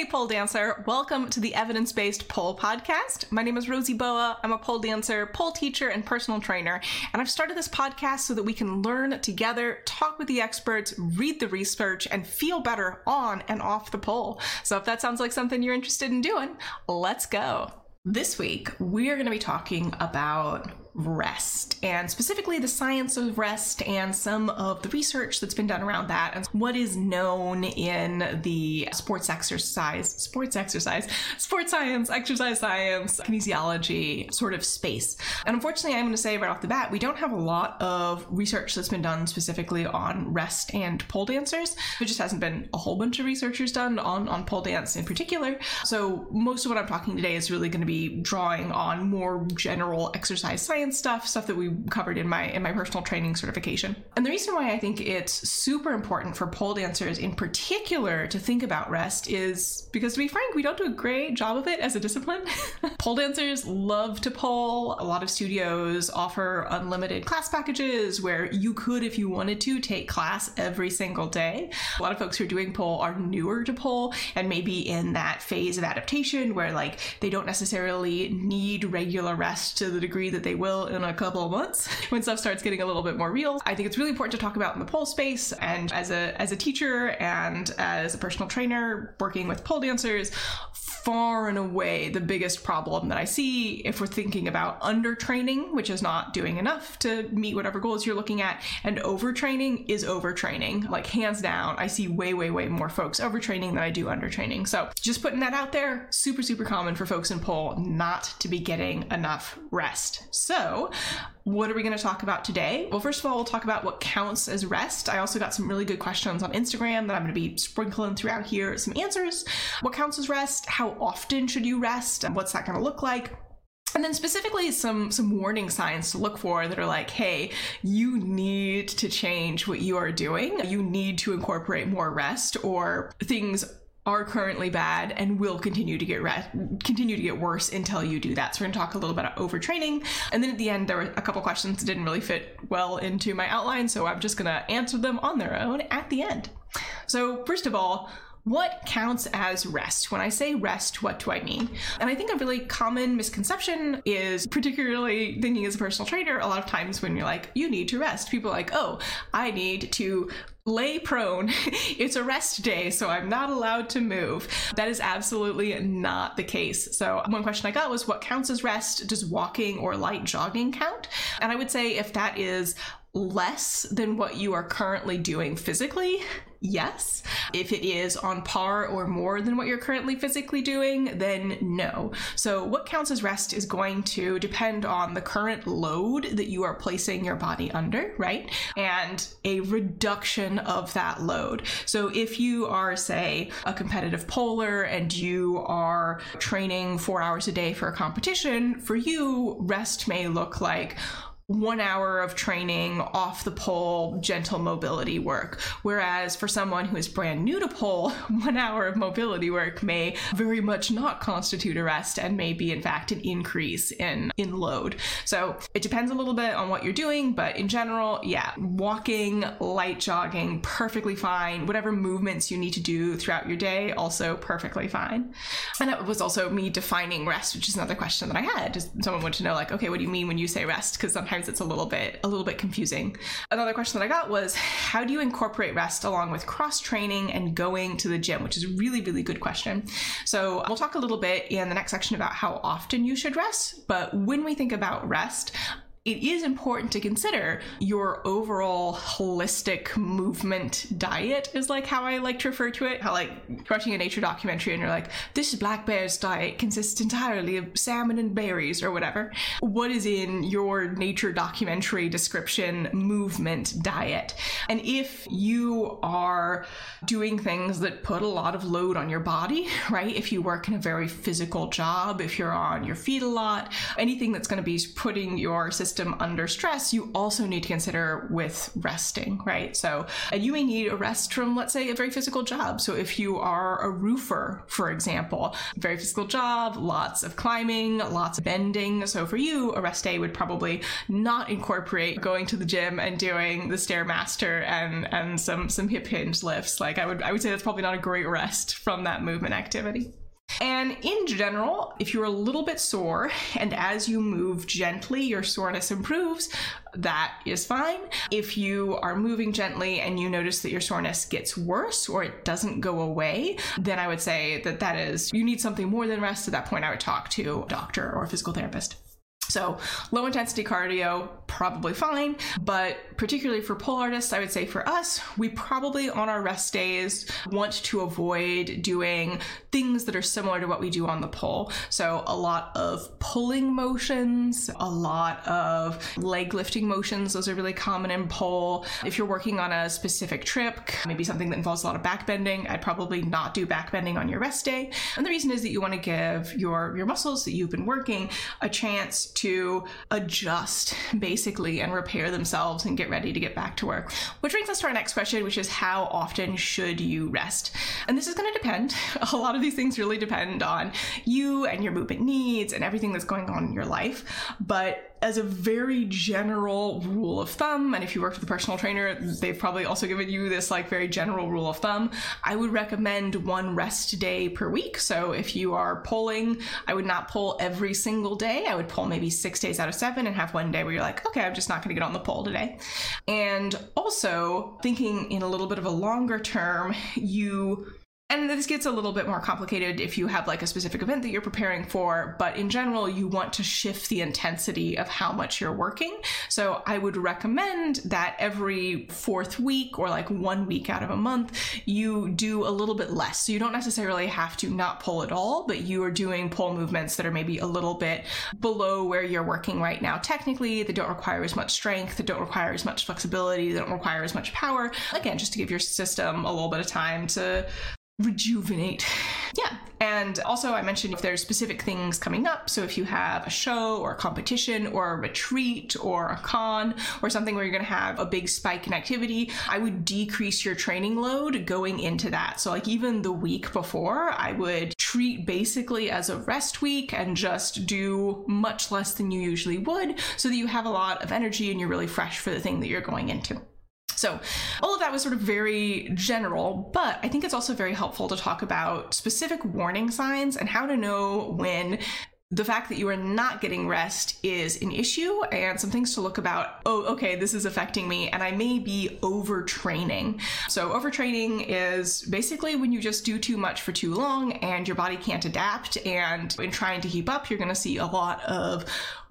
Hey, pole dancer. Welcome to the Evidence Based Pole Podcast. My name is Rosy Boa. I'm a pole dancer, pole teacher, and personal trainer. And I've started this podcast so that we can learn together, talk with the experts, read the research, and feel better on and off the pole. So if that sounds like something you're interested in doing, let's go. This week, we are going to be talking about rest and specifically the science of rest and some of the research that's been done around that and what is known in the sports exercise, sports exercise, sports science, exercise science, kinesiology sort of space. And unfortunately, I'm going to say right off the bat, we don't have a lot of research that's been done specifically on rest and pole dancers. There just hasn't been a whole bunch of researchers done on, on pole dance in particular. So most of what I'm talking today is really going to be drawing on more general exercise science science stuff, stuff that we covered in my in my personal training certification. And the reason why I think it's super important for pole dancers in particular to think about rest is because to be frank, we don't do a great job of it as a discipline. pole dancers love to pole. A lot of studios offer unlimited class packages where you could if you wanted to take class every single day. A lot of folks who are doing pole are newer to pole and maybe in that phase of adaptation where like they don't necessarily need regular rest to the degree that they will will in a couple of months when stuff starts getting a little bit more real. I think it's really important to talk about in the pole space. And as a as a teacher and as a personal trainer working with pole dancers, far and away the biggest problem that I see if we're thinking about undertraining, which is not doing enough to meet whatever goals you're looking at, and overtraining is overtraining. Like hands down, I see way, way, way more folks overtraining than I do undertraining. So just putting that out there, super, super common for folks in pole not to be getting enough rest. So what are we going to talk about today? Well, first of all, we'll talk about what counts as rest. I also got some really good questions on Instagram that I'm going to be sprinkling throughout here some answers. What counts as rest? How often should you rest? And what's that going to look like? and then specifically some some warning signs to look for that are like hey you need to change what you are doing you need to incorporate more rest or things are currently bad and will continue to get re- continue to get worse until you do that. So we're going to talk a little bit about overtraining, and then at the end there were a couple questions that didn't really fit well into my outline, so I'm just going to answer them on their own at the end. So first of all, what counts as rest? When I say rest, what do I mean? And I think a really common misconception is, particularly thinking as a personal trainer, a lot of times when you're like, you need to rest, people are like, oh, I need to lay prone. it's a rest day, so I'm not allowed to move. That is absolutely not the case. So, one question I got was what counts as rest? Does walking or light jogging count? And I would say if that is less than what you are currently doing physically, yes. If it is on par or more than what you're currently physically doing, then no. So, what counts as rest is going to depend on the current load that you are placing your body under, right? And a reduction of that load. So, if you are, say, a competitive poler and you are training four hours a day for a competition, for you, rest may look like one hour of training off the pole gentle mobility work. Whereas for someone who is brand new to pole one hour of mobility work may very much not constitute a rest and may be in fact an increase in in load. So it depends a little bit on what you're doing but in general yeah walking light jogging perfectly fine. Whatever movements you need to do throughout your day also perfectly fine. And that was also me defining rest which is another question that i had. Someone wanted to know like okay what do you mean when you say rest? Because sometimes sometimes it's a little bit a little bit confusing. Another question that I got was how do you incorporate rest along with cross training and going to the gym, which is a really really good question. So, we'll talk a little bit in the next section about how often you should rest, but when we think about rest, it is important to consider your overall holistic movement diet is like how I like to refer to it. How like watching a nature documentary and you're like, this black bear's diet consists entirely of salmon and berries or whatever. What is in your nature documentary description movement diet? And if you are doing things that put a lot of load on your body, right? If you work in a very physical job, if you're on your feet a lot, anything that's going to be putting your system system under stress, you also need to consider with resting, right? So, and you may need a rest from, let's say, a very physical job. So, if you are a roofer, for example, very physical job, lots of climbing, lots of bending. So, for you, a rest day would probably not incorporate going to the gym and doing the stairmaster and and some some hip hinge lifts. Like, I would I would say that's probably not a great rest from that movement activity. And in general, if you're a little bit sore and as you move gently, your soreness improves, that is fine. If you are moving gently and you notice that your soreness gets worse or it doesn't go away, then I would say that that is, you need something more than rest. At that point, I would talk to a doctor or a physical therapist. So, low intensity cardio, probably fine. But particularly for pole artists, I would say for us, we probably on our rest days want to avoid doing things that are similar to what we do on the pole. So, a lot of pulling motions, a lot of leg lifting motions. Those are really common in pole. If you're working on a specific trip, maybe something that involves a lot of back bending, I'd probably not do back bending on your rest day. And the reason is that you want to give your, your muscles that you've been working a chance to adjust basically and repair themselves and get ready to get back to work. Which brings us to our next question, which is how often should you rest? And this is going to depend. A lot of these things really depend on you and your movement needs and everything that's going on in your life. But as a very general rule of thumb, and if you worked with a personal trainer, they've probably also given you this like very general rule of thumb. I would recommend one rest day per week. So if you are pulling, I would not pull every single day. I would pull maybe six days out of seven and have one day where you're like, okay, I'm just not going to get on the pole today. And also thinking in a little bit of a longer term, you and this gets a little bit more complicated if you have like a specific event that you're preparing for, but in general, you want to shift the intensity of how much you're working. So I would recommend that every fourth week or like one week out of a month, you do a little bit less. So you don't necessarily have to not pull at all, but you are doing pull movements that are maybe a little bit below where you're working right now. Technically, they don't require as much strength, they don't require as much flexibility, they don't require as much power. Again, just to give your system a little bit of time to rejuvenate. Yeah. And also, I mentioned if there's specific things coming up. So, if you have a show or a competition or a retreat or a con or something where you're going to have a big spike in activity, I would decrease your training load going into that. So, like, even the week before, I would treat basically as a rest week and just do much less than you usually would so that you have a lot of energy and you're really fresh for the thing that you're going into. So, all of that was sort of very general, but I think it's also very helpful to talk about specific warning signs and how to know when the fact that you are not getting rest is an issue and some things to look about. Oh, okay, this is affecting me and I may be overtraining. So, overtraining is basically when you just do too much for too long and your body can't adapt. And in trying to keep up, you're going to see a lot of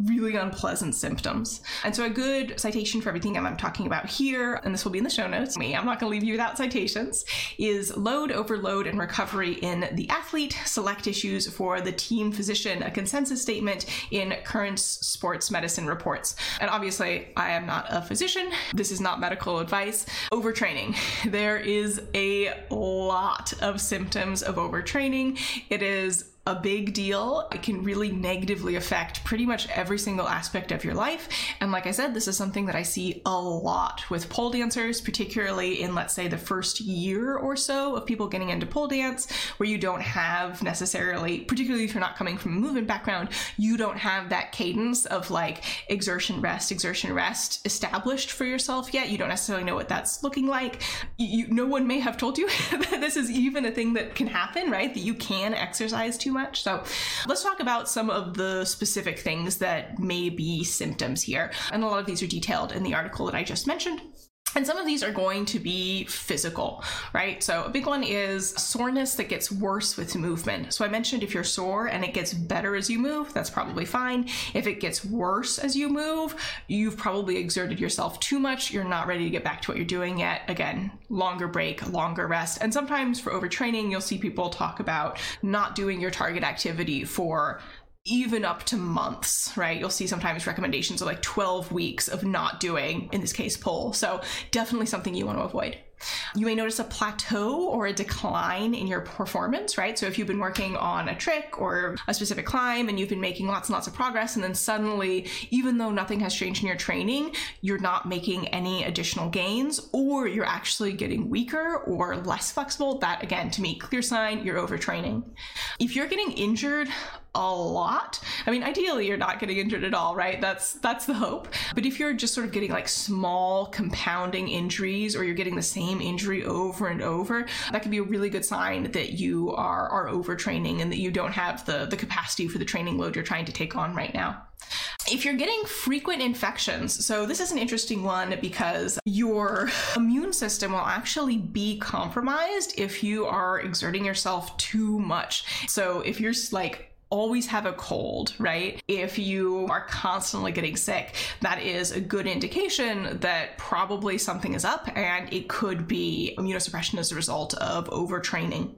really unpleasant symptoms. And so, a good citation for everything I'm talking about here, and this will be in the show notes, me, I'm not going to leave you without citations, is load, overload, and recovery in the athlete, select issues for the team physician, a consensus statement in current sports medicine reports. And obviously, I am not a physician. This is not medical advice. Overtraining. There is a lot of symptoms of overtraining. It is a big deal. It can really negatively affect pretty much every single aspect of your life. And like I said, this is something that I see a lot with pole dancers, particularly in, let's say, the first year or so of people getting into pole dance, where you don't have necessarily, particularly if you're not coming from a movement background, you don't have that cadence of like exertion, rest, exertion, rest established for yourself yet. You don't necessarily know what that's looking like. You, no one may have told you that this is even a thing that can happen, right? That you can exercise too much much. So let's talk about some of the specific things that may be symptoms here. And a lot of these are detailed in the article that I just mentioned. And some of these are going to be physical, right? So a big one is soreness that gets worse with movement. So I mentioned if you're sore and it gets better as you move, that's probably fine. If it gets worse as you move, you've probably exerted yourself too much. You're not ready to get back to what you're doing yet. Again, longer break, longer rest. And sometimes for overtraining, you'll see people talk about not doing your target activity for even up to months, right? You'll see sometimes recommendations of like 12 weeks of not doing, in this case, pole. So definitely something you want to avoid. You may notice a plateau or a decline in your performance, right? So if you've been working on a trick or a specific climb and you've been making lots and lots of progress, and then suddenly, even though nothing has changed in your training, you're not making any additional gains, or you're actually getting weaker or less flexible, that again, to me, clear sign you're overtraining. If you're getting injured, a lot. I mean, ideally you're not getting injured at all, right? That's that's the hope. But if you're just sort of getting like small compounding injuries or you're getting the same injury over and over, that could be a really good sign that you are are overtraining and that you don't have the the capacity for the training load you're trying to take on right now. If you're getting frequent infections, so this is an interesting one because your immune system will actually be compromised if you are exerting yourself too much. So if you're like always have a cold, right? If you are constantly getting sick, that is a good indication that probably something is up and it could be immunosuppression as a result of overtraining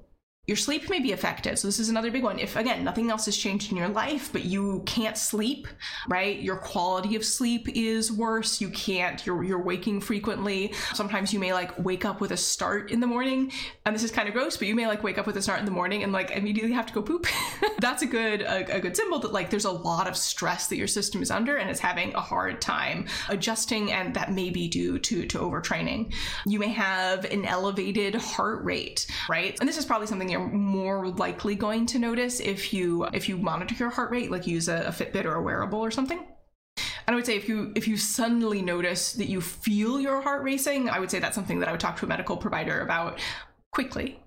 your sleep may be affected. So this is another big one. If again, nothing else has changed in your life, but you can't sleep, right? Your quality of sleep is worse. You can't, you're, you're waking frequently. Sometimes you may like wake up with a start in the morning. And this is kind of gross, but you may like wake up with a start in the morning and like immediately have to go poop. That's a good, a, a good symbol that like there's a lot of stress that your system is under and it's having a hard time adjusting. And that may be due to, to overtraining. You may have an elevated heart rate, right? And this is probably something you're more likely going to notice if you if you monitor your heart rate, like use a, a Fitbit or a wearable or something. And I would say if you if you suddenly notice that you feel your heart racing, I would say that's something that I would talk to a medical provider about quickly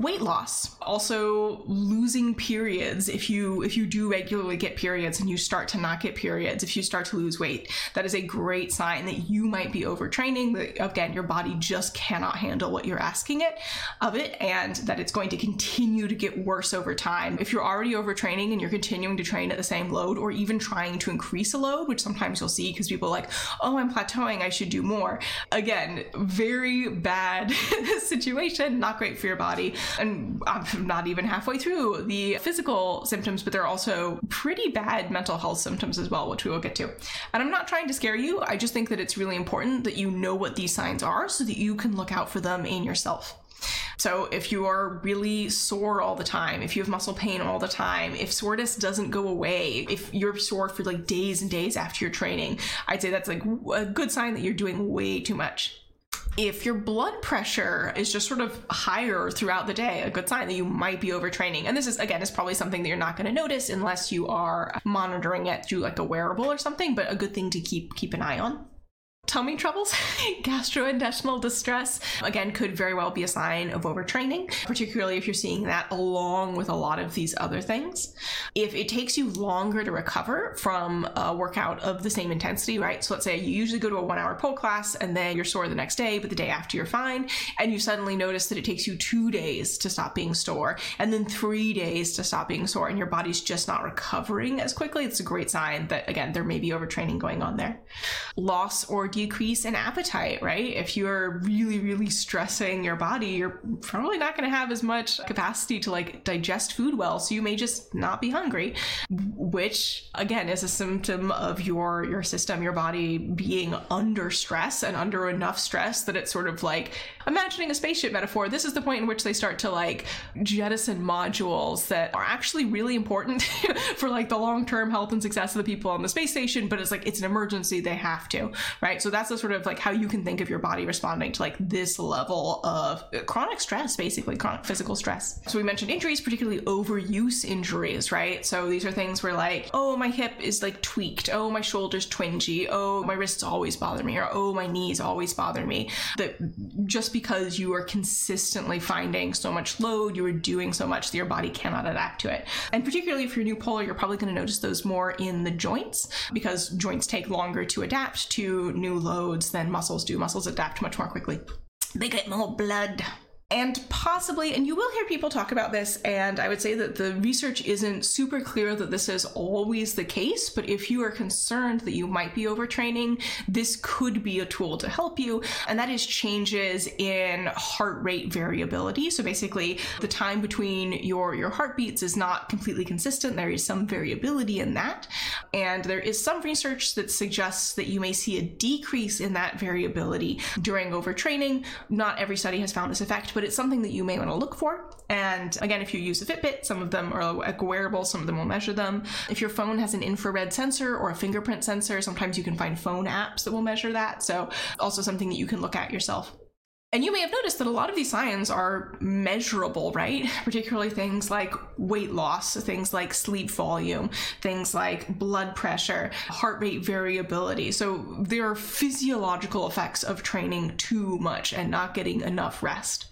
weight loss. Also losing periods. If you if you do regularly get periods and you start to not get periods if you start to lose weight that is a great sign that you might be overtraining that again your body just cannot handle what you're asking it of it and that it's going to continue to get worse over time. If you're already overtraining and you're continuing to train at the same load or even trying to increase a load which sometimes you'll see because people are like oh i'm plateauing i should do more. Again very bad situation not great for your body and I'm not even halfway through the physical symptoms, but there are also pretty bad mental health symptoms as well, which we will get to. And I'm not trying to scare you. I just think that it's really important that you know what these signs are so that you can look out for them in yourself. So, if you are really sore all the time, if you have muscle pain all the time, if soreness doesn't go away, if you're sore for like days and days after your training, I'd say that's like a good sign that you're doing way too much if your blood pressure is just sort of higher throughout the day, a good sign that you might be overtraining. And this is again is probably something that you're not going to notice unless you are monitoring it through like a wearable or something, but a good thing to keep keep an eye on tummy troubles, gastrointestinal distress, again, could very well be a sign of overtraining, particularly if you're seeing that along with a lot of these other things. If it takes you longer to recover from a workout of the same intensity, right? So let's say you usually go to a one hour pole class and then you're sore the next day, but the day after you're fine, and you suddenly notice that it takes you two days to stop being sore and then three days to stop being sore, and your body's just not recovering as quickly, it's a great sign that, again, there may be overtraining going on there. Loss or decrease in appetite, right? If you're really, really stressing your body, you're probably not going to have as much capacity to like digest food well. So you may just not be hungry, which again is a symptom of your your system, your body being under stress and under enough stress that it's sort of like imagining a spaceship metaphor. This is the point in which they start to like jettison modules that are actually really important for like the long-term health and success of the people on the space station, but it's like it's an emergency, they have to, right? So that's the sort of like how you can think of your body responding to like this level of chronic stress, basically chronic physical stress. So we mentioned injuries, particularly overuse injuries, right? So these are things where like, oh, my hip is like tweaked. Oh, my shoulder's twingy. Oh, my wrists always bother me. Or oh, my knees always bother me. That just because you are consistently finding so much load, you are doing so much that your body cannot adapt to it. And particularly if you're new poler, you're probably going to notice those more in the joints because joints take longer to adapt to new loads than muscles do. Muscles adapt much more quickly. They get more blood. And possibly, and you will hear people talk about this, and I would say that the research isn't super clear that this is always the case, but if you are concerned that you might be overtraining, this could be a tool to help you, and that is changes in heart rate variability. So basically, the time between your, your heartbeats is not completely consistent. There is some variability in that, and there is some research that suggests that you may see a decrease in that variability during overtraining. Not every study has found this effect, but it's something that you may want to look for. And again, if you use a Fitbit, some of them are like wearable, some of them will measure them. If your phone has an infrared sensor or a fingerprint sensor, sometimes you can find phone apps that will measure that. So, also something that you can look at yourself. And you may have noticed that a lot of these signs are measurable, right? Particularly things like weight loss, things like sleep volume, things like blood pressure, heart rate variability. So there are physiological effects of training too much and not getting enough rest.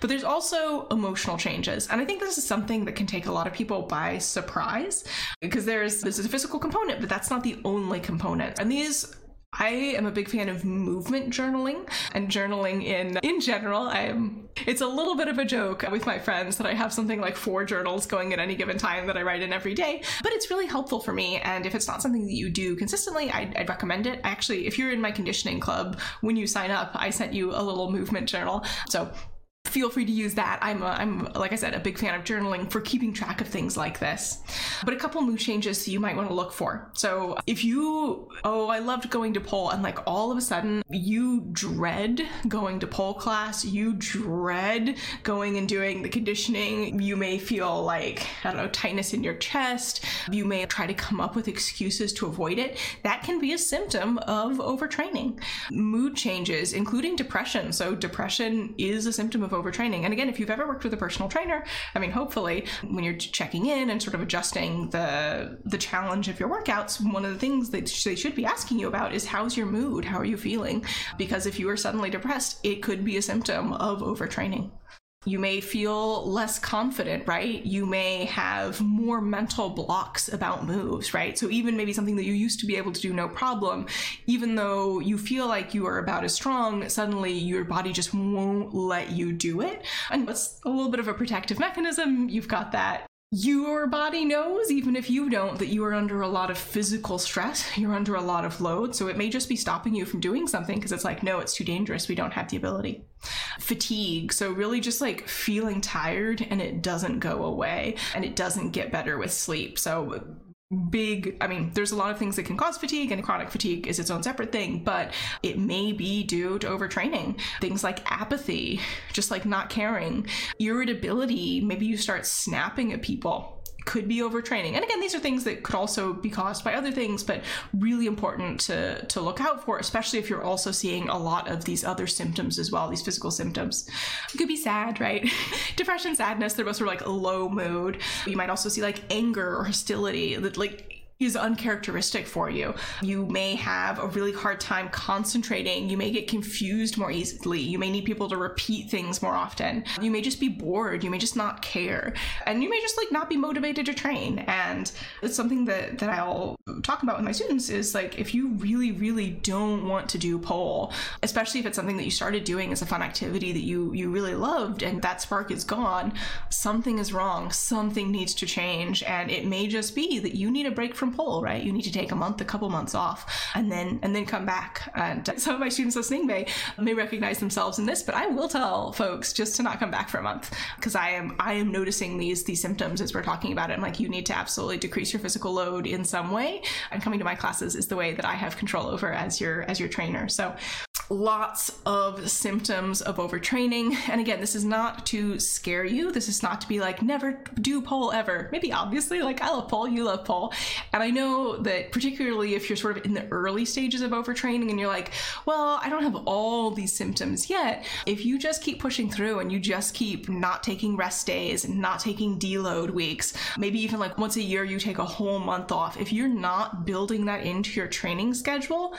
But there's also emotional changes. And I think this is something that can take a lot of people by surprise because there's this is a physical component, but that's not the only component. And these I am a big fan of movement journaling and journaling in in general. I am it's a little bit of a joke with my friends that I have something like four journals going at any given time that I write in every day, but it's really helpful for me. And if it's not something that you do consistently, I'd, I'd recommend it. Actually, if you're in my conditioning club, when you sign up, I sent you a little movement journal. So feel free to use that. I'm, a, I'm like I said, a big fan of journaling for keeping track of things like this. But a couple mood changes you might want to look for. So if you, oh, I loved going to pole, and like all of a sudden you dread going to pole class, you dread going and doing the conditioning, you may feel like, I don't know, tightness in your chest, you may try to come up with excuses to avoid it. That can be a symptom of overtraining. Mood changes, including depression. So depression is a symptom of overtraining. And again, if you've ever worked with a personal trainer, I mean, hopefully when you're checking in and sort of adjusting the the challenge of your workouts, one of the things that they should be asking you about is how's your mood? How are you feeling? Because if you are suddenly depressed, it could be a symptom of overtraining. You may feel less confident, right? You may have more mental blocks about moves, right? So, even maybe something that you used to be able to do no problem, even though you feel like you are about as strong, suddenly your body just won't let you do it. And it's a little bit of a protective mechanism. You've got that your body knows, even if you don't, that you are under a lot of physical stress. You're under a lot of load. So it may just be stopping you from doing something because it's like, no, it's too dangerous. We don't have the ability. Fatigue. So really just like feeling tired and it doesn't go away and it doesn't get better with sleep. So big i mean there's a lot of things that can cause fatigue and chronic fatigue is its own separate thing but it may be due to overtraining. Things like apathy just like not caring irritability maybe you start snapping at people could be overtraining. And again, these are things that could also be caused by other things, but really important to, to look out for, especially if you're also seeing a lot of these other symptoms as well, these physical symptoms. You could be sad, right? Depression, sadness, they're both sort of like low mood. You might also see like anger or hostility, like is uncharacteristic for you. You may have a really hard time concentrating. You may get confused more easily. You may need people to repeat things more often. You may just be bored. You may just not care. And you may just like not be motivated to train. And it's something that, that I'll talk about with my students is like if you really, really don't want to do pole, especially if it's something that you started doing as a fun activity that you you really loved and that spark is gone, something is wrong. Something needs to change. And it may just be that you need a break from pole, right? You need to take a month, a couple months off, and then and then come back. And some of my students listening may may recognize themselves in this, but I will tell folks just to not come back for a month because I am I am noticing these these symptoms as we're talking about it. I'm like, you need to absolutely decrease your physical load in some way, and coming to my classes is the way that I have control over as your as your trainer. So lots of symptoms of overtraining. And again, this is not to scare you. This is not to be like, never do pole ever. Maybe obviously, like, I love pole, you love pole. And I know that particularly if you're sort of in the early stages of overtraining and you're like, well, I don't have all these symptoms yet. If you just keep pushing through and you just keep not taking rest days not taking deload weeks, maybe even like once a year you take a whole month off, if you're not building that into your training schedule,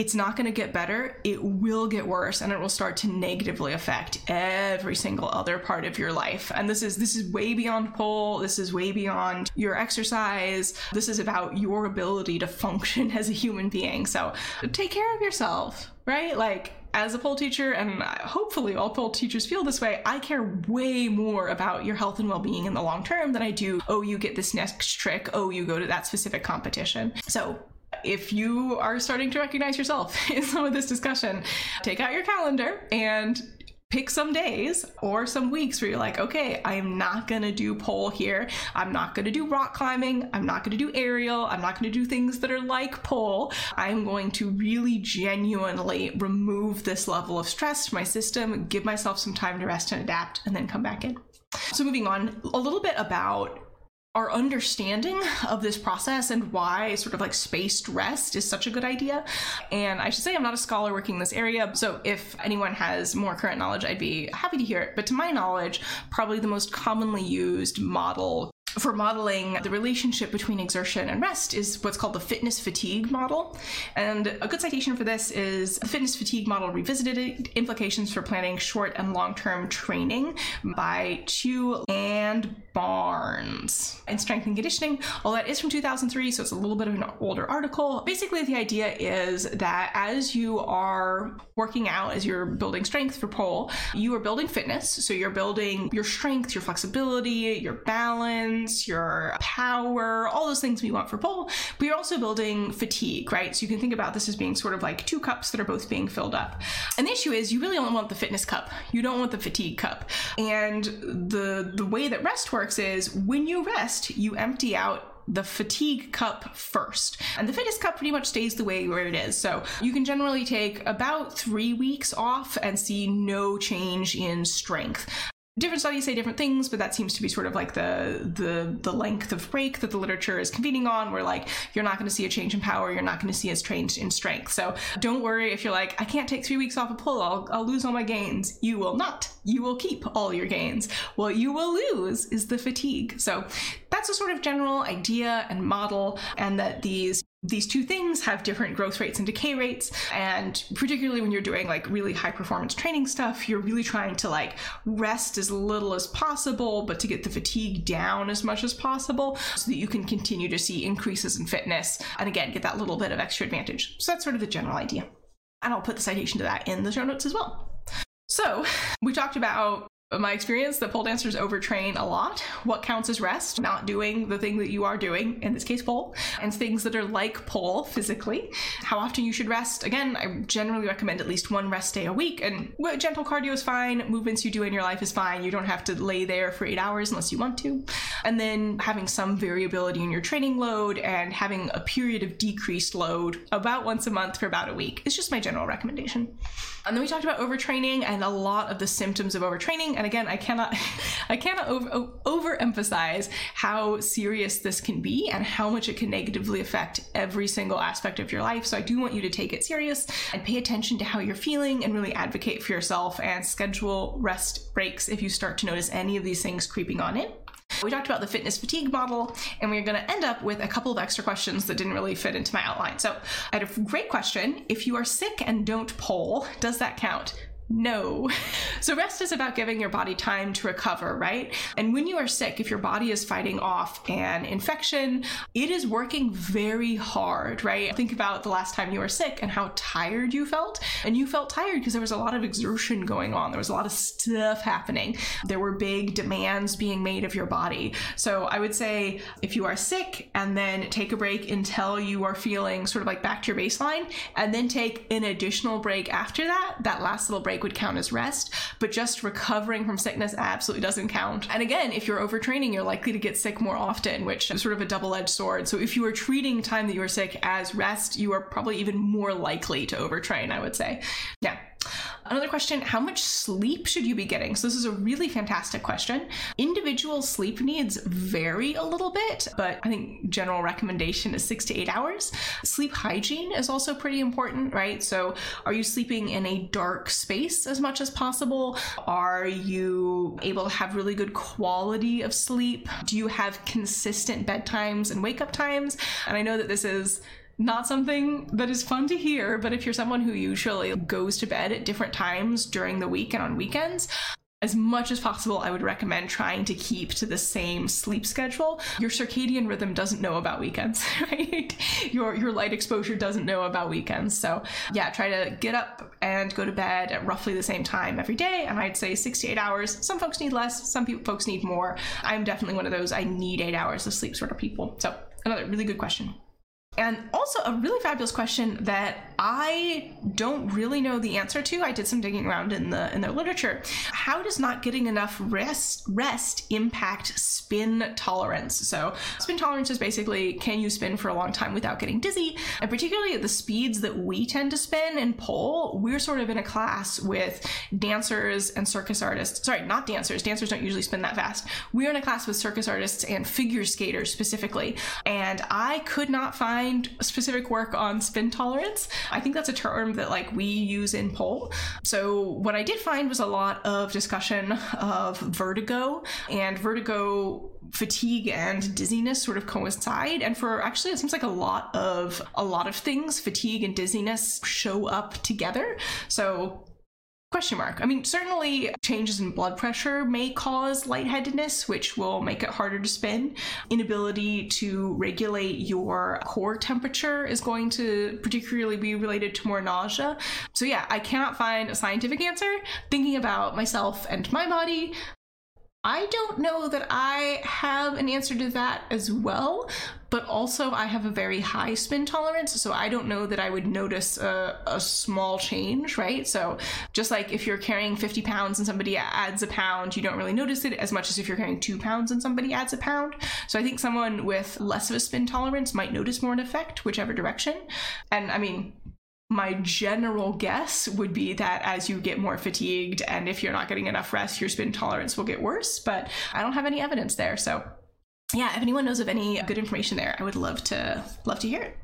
it's not going to get better. It will get worse and it will start to negatively affect every single other part of your life. And this is this is way beyond pole. This is way beyond your exercise. This is about your ability to function as a human being. So, take care of yourself, right? Like as a pole teacher, and hopefully all pole teachers feel this way, I care way more about your health and well being in the long term than I do, oh, you get this next trick, oh, you go to that specific competition. So if you are starting to recognize yourself in some of this discussion, take out your calendar and pick some days or some weeks where you're like, okay, I am not to do pole here. I'm not to do rock climbing. I'm not to do aerial. I'm not to do things that are like pole. I'm going to really genuinely remove this level of stress from my system, give myself some time to rest and adapt, and then come back in. So, moving on, a little bit about our understanding of this process and why sort of like spaced rest is such a good idea. And I should say I'm not a scholar working in this area, so if anyone has more current knowledge, I'd be happy to hear it. But to my knowledge, probably the most commonly used model for modeling the relationship between exertion and rest is what's called the fitness fatigue model. And a good citation for this is the fitness fatigue model revisited implications for planning short and long term training by Chiu and Barnes in strength and conditioning. All that is from 2003, so it's a little bit of an older article. Basically, the idea is that as you are working out, as you're building strength for pole, you are building fitness. So you're building your strength, your flexibility, your balance your power, all those things we want for pole. But you're also building fatigue, right? So you can think about this as being sort of like two cups that are both being filled up. And the issue is you really only want the fitness cup. You don't want the fatigue cup. And the the way that rest works is when you rest, you empty out the fatigue cup first. And the fitness cup pretty much stays the way where it is. So you can generally take about three weeks off and see no change in strength different studies say different things but that seems to be sort of like the the the length of break that the literature is convening on where like you're not going to see a change in power you're not going to see a change in strength. So don't worry if you're like i can't take three weeks off a pull I'll, I'll lose all my gains. You will not. You will keep all your gains. What you will lose is the fatigue. So that's a sort of general idea and model and that these these two things have different growth rates and decay rates and particularly when you're doing like really high performance training stuff you're really trying to like rest as little as possible but to get the fatigue down as much as possible so that you can continue to see increases in fitness and again get that little bit of extra advantage. So that's sort of the general idea. And i'll put the citation to that in the show notes as well. So we talked about my experience that pole dancers overtrain a lot. What counts as rest? Not doing the thing that you are doing, in this case, pole, and things that are like pole physically. How often you should rest? Again, I generally recommend at least one rest day a week, and gentle cardio is fine. Movements you do in your life is fine. You don't have to lay there for eight hours unless you want to. And then having some variability in your training load and having a period of decreased load about once a month for about a week is just my general recommendation. And then we talked about overtraining and a lot of the symptoms of overtraining. And again, I cannot, I cannot over, overemphasize how serious this can be and how much it can negatively affect every single aspect of your life. So I do want you to take it serious and pay attention to how you're feeling and really advocate for yourself and schedule rest breaks if you start to notice any of these things creeping on in. We talked about the fitness fatigue model, and we're going to end up with a couple of extra questions that didn't really fit into my outline. So, I had a great question. If you are sick and don't pole, does that count? No. So, rest is about giving your body time to recover, right? And when you are sick, if your body is fighting off an infection, it is working very hard, right? Think about the last time you were sick and how tired you felt. And you felt tired because there was a lot of exertion going on, there was a lot of stuff happening. There were big demands being made of your body. So, I would say if you are sick and then take a break until you are feeling sort of like back to your baseline, and then take an additional break after that, that last little break would count as rest, but just recovering from sickness absolutely doesn't count. And again, if you're overtraining, you're likely to get sick more often, which is sort of a double edged sword. So if you are treating time that you are sick as rest, you are probably even more likely to overtrain, I would say. Yeah. Another question How much sleep should you be getting? So, this is a really fantastic question. Individual sleep needs vary a little bit, but I think general recommendation is six to eight hours. Sleep hygiene is also pretty important, right? So, are you sleeping in a dark space as much as possible? Are you able to have really good quality of sleep? Do you have consistent bedtimes and wake up times? And I know that this is not something that is fun to hear, but if you're someone who usually goes to bed at different times during the week and on weekends, as much as possible, I would recommend trying to keep to the same sleep schedule. Your circadian rhythm doesn't know about weekends, right? Your your light exposure doesn't know about weekends. So yeah, try to get up and go to bed at roughly the same time every day. And I'd say six to eight hours. Some folks need less, some folks need more. I'm definitely one of those I need eight hours of sleep sort of people. So another really good question. And also a really fabulous question that I don't really know the answer to. I did some digging around in the in the literature. How does not getting enough rest rest impact spin tolerance? So spin tolerance is basically can you spin for a long time without getting dizzy? And particularly at the speeds that we tend to spin and pole, we're sort of in a class with dancers and circus artists. Sorry, not dancers. Dancers don't usually spin that fast. We're in a class with circus artists and figure skaters specifically. And I could not find specific work on spin tolerance. I think that's a term that like we use in pole. So what I did find was a lot of discussion of vertigo and vertigo fatigue and dizziness sort of coincide and for actually it seems like a lot of a lot of things fatigue and dizziness show up together so Question mark. I mean, certainly changes in blood pressure may cause lightheadedness, which will make it harder to spin. Inability to regulate your core temperature is going to particularly be related to more nausea. So, yeah, I cannot find a scientific answer. Thinking about myself and my body, I don't know that I have an answer to that as well, but also I have a very high spin tolerance, so I don't know that I would notice a, a, small change, right? So just like if you're carrying 50 pounds and somebody adds a pound, you don't really notice it as much as if you're carrying two pounds and somebody adds a pound. So I think someone with less of a spin tolerance might notice more an effect, whichever direction. And I mean, my general guess would be that as you get more fatigued and if you're not getting enough rest, your spin tolerance will get worse. But I don't have any evidence there. So yeah, if anyone knows of any good information there, I would love to love to hear it.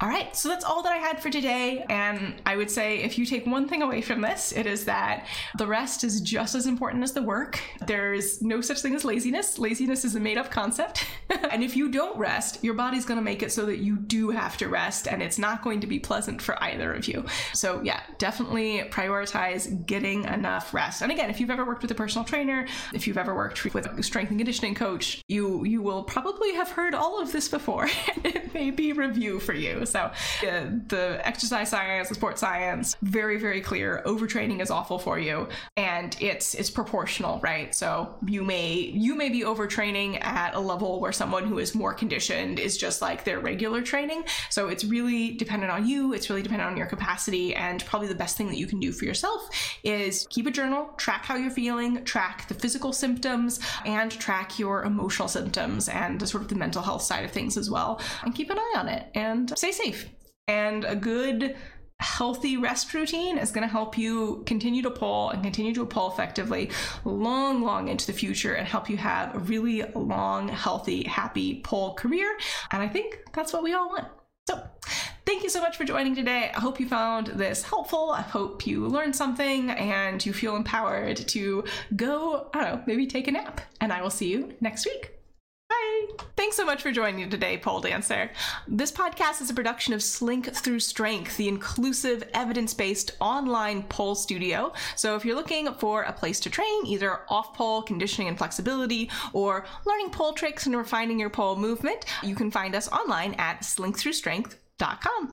All right, so that's all that I had for today. And I would say if you take one thing away from this, it is that the rest is just as important as the work. There's no such thing as laziness. Laziness is a made up concept. and if you don't rest, your body's going to make it so that you do have to rest, and it's not going to be pleasant for either of you. So, yeah, definitely prioritize getting enough rest. And again, if you've ever worked with a personal trainer, if you've ever worked with a strength and conditioning coach, you you will probably have heard all of this before. it may be review for you. So uh, the exercise science, the sports science, very very clear. Overtraining is awful for you, and it's it's proportional, right? So you may you may be overtraining at a level where someone who is more conditioned is just like their regular training. So it's really dependent on you. It's really dependent on your capacity, and probably the best thing that you can do for yourself is keep a journal, track how you're feeling, track the physical symptoms, and track your emotional symptoms and the sort of the mental health side of things as well, and keep an eye on it and stay safe. And a good healthy rest routine is going to help you continue to pull and continue to pull effectively long, long into the future and help you have a really long, healthy, happy pull career. And I think that's what we all want. So, thank you so much for joining today. I hope you found this helpful. I hope you learned something and you feel empowered to go, I don't know, maybe take a nap. And I will see you next week. Thanks so much for joining you today, Pole Dancer. This podcast is a production of Slink Through Strength, the inclusive, evidence based online pole studio. So if you're looking for a place to train, either off pole, conditioning and flexibility, or learning pole tricks and refining your pole movement, you can find us online at slinkthroughstrength.com.